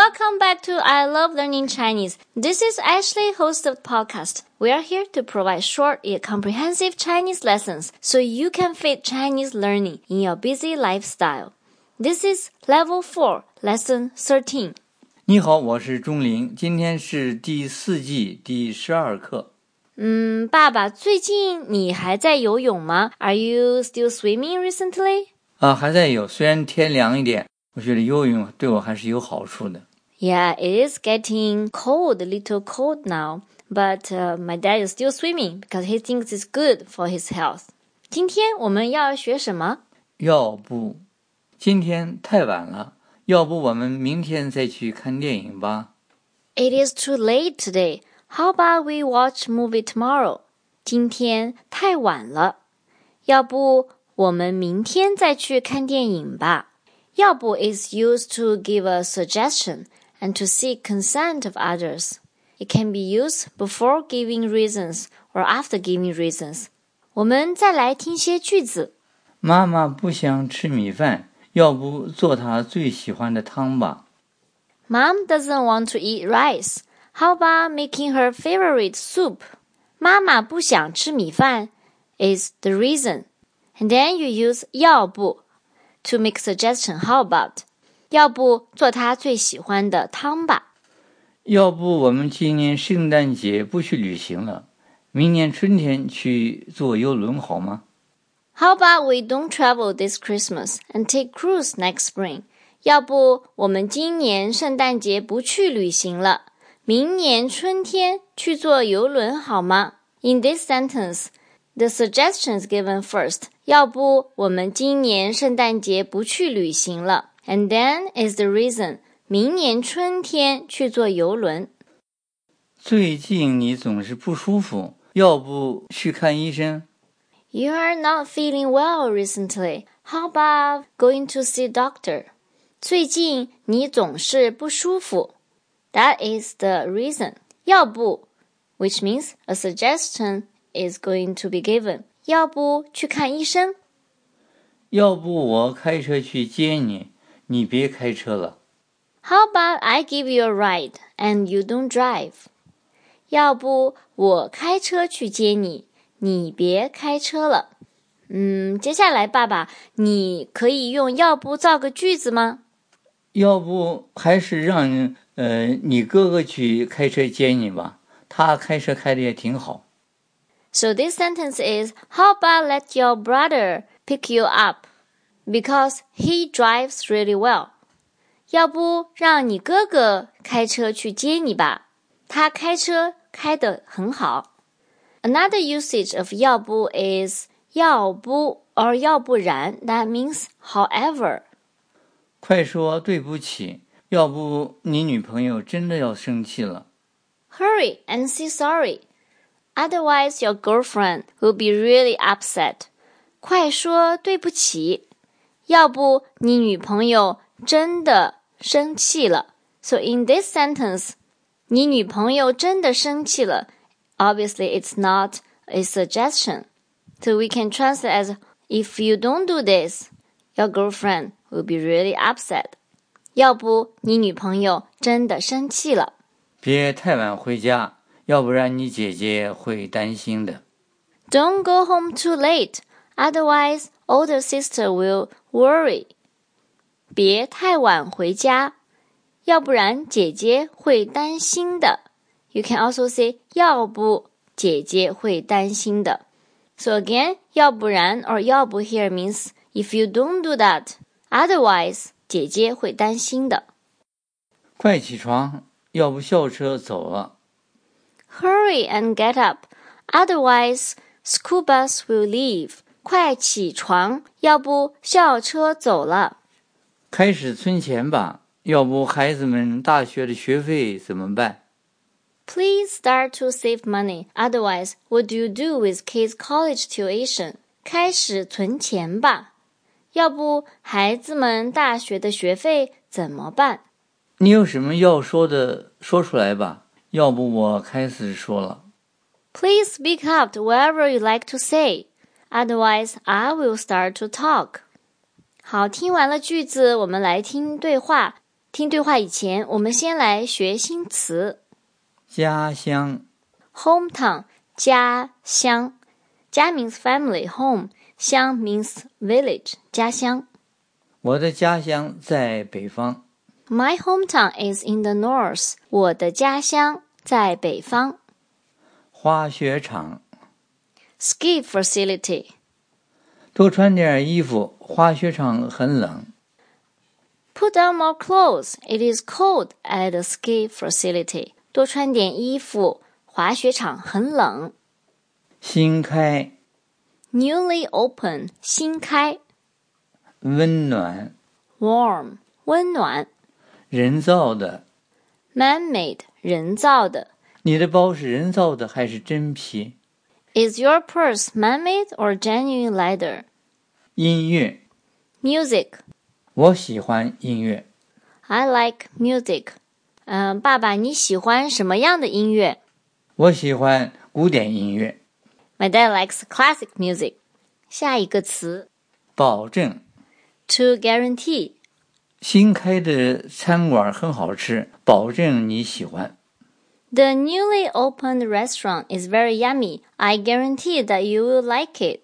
welcome back to I Love Learning Chinese. This is Ashley, host of the podcast. We are here to provide short yet comprehensive Chinese lessons so you can fit Chinese learning in your busy lifestyle. This is Level 4, Lesson 13. 你好，我是钟林，今天是第四季第十二课。嗯，爸爸，最近你还在游泳吗？Are you still swimming recently? 啊，还在游，虽然天凉一点，我觉得游泳对我还是有好处的。 Yeah, it is getting cold, a little cold now, but uh, my dad is still swimming because he thinks it's good for his health. 今天我们要学什么？要不，今天太晚了，要不我们明天再去看电影吧？ It is too late today. How about we watch movie tomorrow? 今天太晚了，要不我们明天再去看电影吧？要不 is used to give a suggestion and to seek consent of others. It can be used before giving reasons or after giving reasons. 我们再来听些句子。妈妈不想吃米饭，要不做她最喜欢的汤吧？ Mom doesn't want to eat rice. How about making her favorite soup? 妈妈不想吃米饭 is the reason. And then you use 要不 to make suggestion. How about? 要不做她最喜欢的汤吧？要不我们今年圣诞节不去旅行了，明年春天去坐游轮好吗？ How about we don't travel this Christmas and take cruise next spring? 要不我们今年圣诞节不去旅行了，明年春天去坐游轮好吗？In this sentence, the suggestion is given first. 要不我们今年圣诞节不去旅行了 ，and then is the reason. 明年春天去坐游轮。最近你总是不舒服，要不去看医生？ You are not feeling well recently. How about going to see doctor? 最近你总是不舒服。That is the reason. 要不 which means a suggestion is going to be given. 要不去看医生？要不我开车去接你， 你别开车了。 How about I give you a ride and you don't drive? 要不我开车去接你，你别开车了。嗯，接下来爸爸，你可以用要不造个句子吗？要不还是让呃你哥哥去开车接你吧，他开车开的也挺好。 So this sentence is How about let your brother pick you up because he drives really well? 要不让你哥哥开车去接你吧，他开车开得很好。Another usage of 要不 is 要不 or 要不然，that means however。快说对不起，要不你女朋友真的要生气了。 Hurry and say sorry. Otherwise, your girlfriend will be really upset. 快说对不起， 要不你女朋友真的生气了。So in this sentence, 你女朋友真的生气了。Obviously, it's not a suggestion. So we can translate as if you don't do this, your girlfriend will be really upset. 要不你女朋友真的生气了。别太晚回家，要不然你姐姐会担心的。 Don't go home too late, otherwise older sister will worry. 别太晚回家，要不然姐姐会担心的。You can also say 要不姐姐会担心的。So again, 要不然 or 要不 here means if you don't do that, otherwise 姐姐会担心的。快起床，要不校车走了。 Hurry and get up, otherwise school bus will leave. 快起床，要不校车走了。开始存钱吧，要不孩子们大学的学费怎么办？Please start to save money, otherwise what do you do with kids' college tuition? 开始存钱吧，要不孩子们大学的学费怎么办？你有什么要说的，说出来吧，要不我开始说了。Please speak up whatever you like to say. Otherwise, I will start to talk. 好，听完了句子，我们来听对话。 听对话以前，我们先来学新词。家乡 hometown 家乡，家 means family，home 乡 means village 家乡。我的家乡在北方。 My hometown is in the north。我的家乡在北方。滑雪场， Ski facility。多穿点衣服，滑雪场很冷。 Put on more clothes. It is cold at the ski facility. 多穿点衣服，滑雪场很冷。新开， Newly open，新开。温暖， Warm，温暖。人造的。 Man-made，人造的。你的包是人造的还是真皮？ Is your purse man-made or genuine leather? 音乐， Music. 我喜欢音乐。 I like music. 嗯、爸爸，你喜欢什么样的音乐我喜欢古典音乐。 ？My dad likes classic music. 下一个词保证， to guarantee. 新开的餐馆很好吃，保证你喜欢。 The newly opened restaurant is very yummy. I guarantee that you will like it.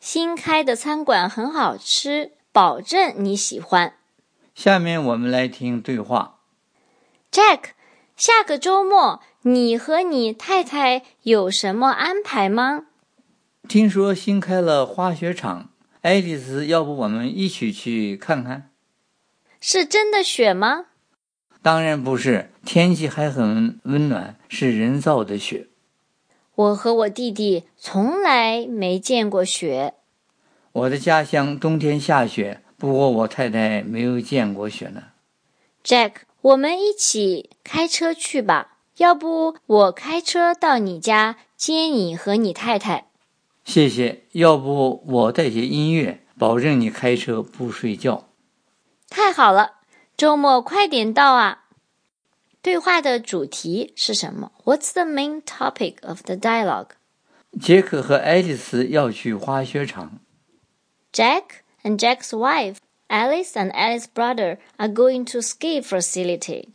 新开的餐馆很好吃，保证你喜欢。下面我们来听对话。Jack，下个周末你和你太太有什么安排吗？听说新开了滑雪场，爱丽丝，要不我们一起去看看？是真的雪吗？当然不是，天气还很温暖，是人造的雪。我和我弟弟从来没见过雪。我的家乡冬天下雪，不过我太太没有见过雪呢。Jack，我们一起开车去吧。要不我开车到你家接你和你太太。谢谢，要不我带些音乐，保证你开车不睡觉。太好了，周末快点到啊！对话的主题是什么？What's the main topic of the dialogue? 杰克和爱丽丝要去滑雪场。Jack and Jack's wife, Alice and Alice's brother, are going to ski facility.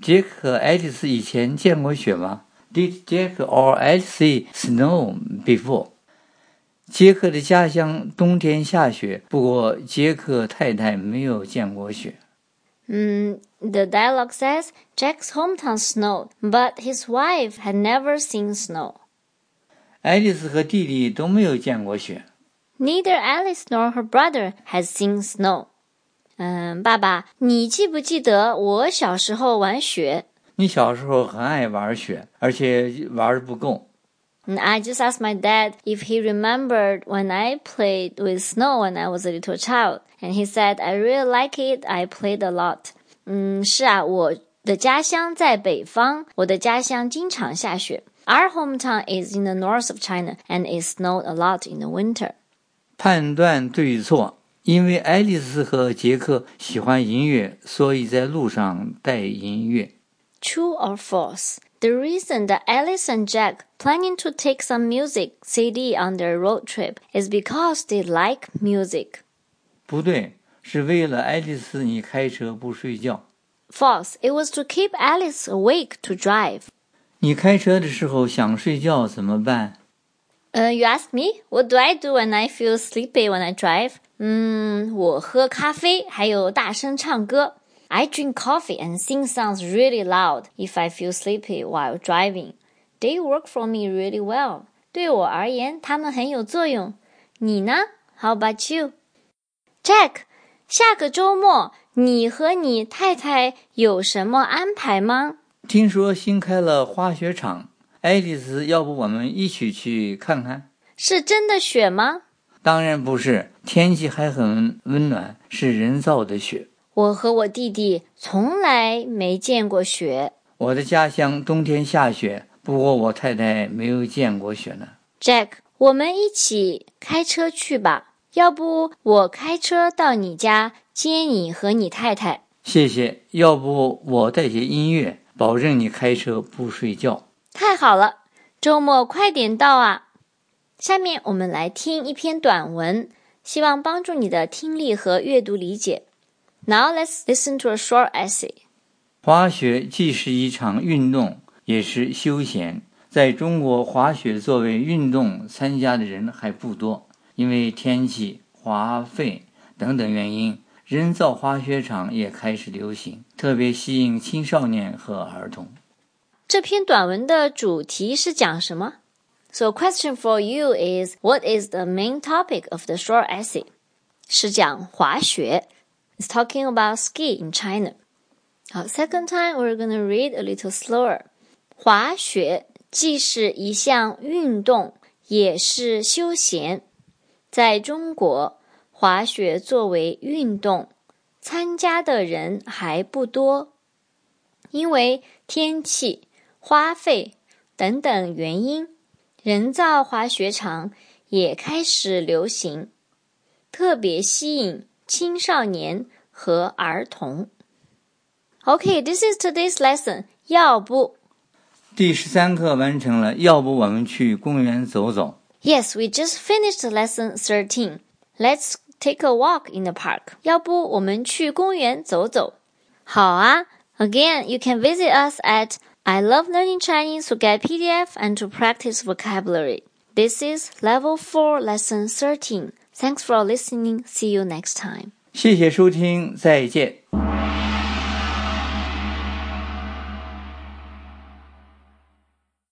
杰克和爱丽丝以前见过雪吗？Did Jack or Alice see snow before？杰克的家乡冬天下雪，不过杰克太太没有见过雪。Mm, the dialogue says Jack's hometown snowed, but his wife had never seen snow. 爱丽丝和弟弟都没有见过雪。 Neither Alice nor her brother has seen snow. 嗯，爸爸，你记不记得我小时候玩雪？你小时候很爱玩雪，而且玩的不够。 And I just asked my dad if he remembered when I played with snow when I was a little child, and he said, "I really like it. I played a lot." 嗯，是啊，我的家乡在北方，我的家乡经常下雪。Our hometown is in the north of China, and it snowed a lot in the winter. 判断对错，因为爱丽丝和杰克喜欢音乐，所以在路上带音乐。 True or false? The reason that Alice and Jack planning to take some music CD on their road trip is because they like music. 不对，是为了爱丽丝你开车不睡觉。 False. It was to keep Alice awake to drive. 你开车的时候想睡觉怎么办？ Uh, you ask me, what do I do when I feel sleepy when I drive? 嗯，我喝咖啡，还有大声唱歌。 I drink coffee and sing songs really loud if I feel sleepy while driving. They work for me really well. 对我而言，它们很有作用。你呢？How about you? Jack，下个周末你和你太太有什么安排吗？听说新开了滑雪场，爱丽丝，要不我们一起去看看？是真的雪吗？当然不是，天气还很温暖，是人造的雪。 我和我弟弟从来没见过雪。我的家乡冬天下雪，不过我太太没有见过雪呢。Jack，我们一起开车去吧。要不我开车到你家接你和你太太。谢谢，要不我带些音乐，保证你开车不睡觉。太好了，周末快点到啊！下面我们来听一篇短文，希望帮助你的听力和阅读理解。Now let's listen to a short essay. 滑雪既是一场运动，也是休闲。在中国，滑雪作为运动参加的人还不多，因为天气、花费等等原因，人造滑雪场也开始流行，特别吸引青少年和儿童。这篇短文的主题是讲什么？So question for you is what is the main topic of the short essay？是讲滑雪。 It's talking about ski in China. 好，second time we're gonna read a little slower. 滑雪既是一项运动，也是休闲。在中国，滑雪作为运动，参加的人还不多，因为天气、花费等等原因，人造滑雪场也开始流行，特别吸引 青少年和儿童。Okay, this is today's lesson. 要不第十三课完成了，要不我们去公园走走？Yes, we just finished lesson thirteen. Let's take a walk in the park. 要不我们去公园走走？好啊。Again, you can visit us at I love learning Chinese to get PDF and to practice vocabulary. This is level 4 lesson 13. Thanks for listening. See you next time. 谢谢收听，再见。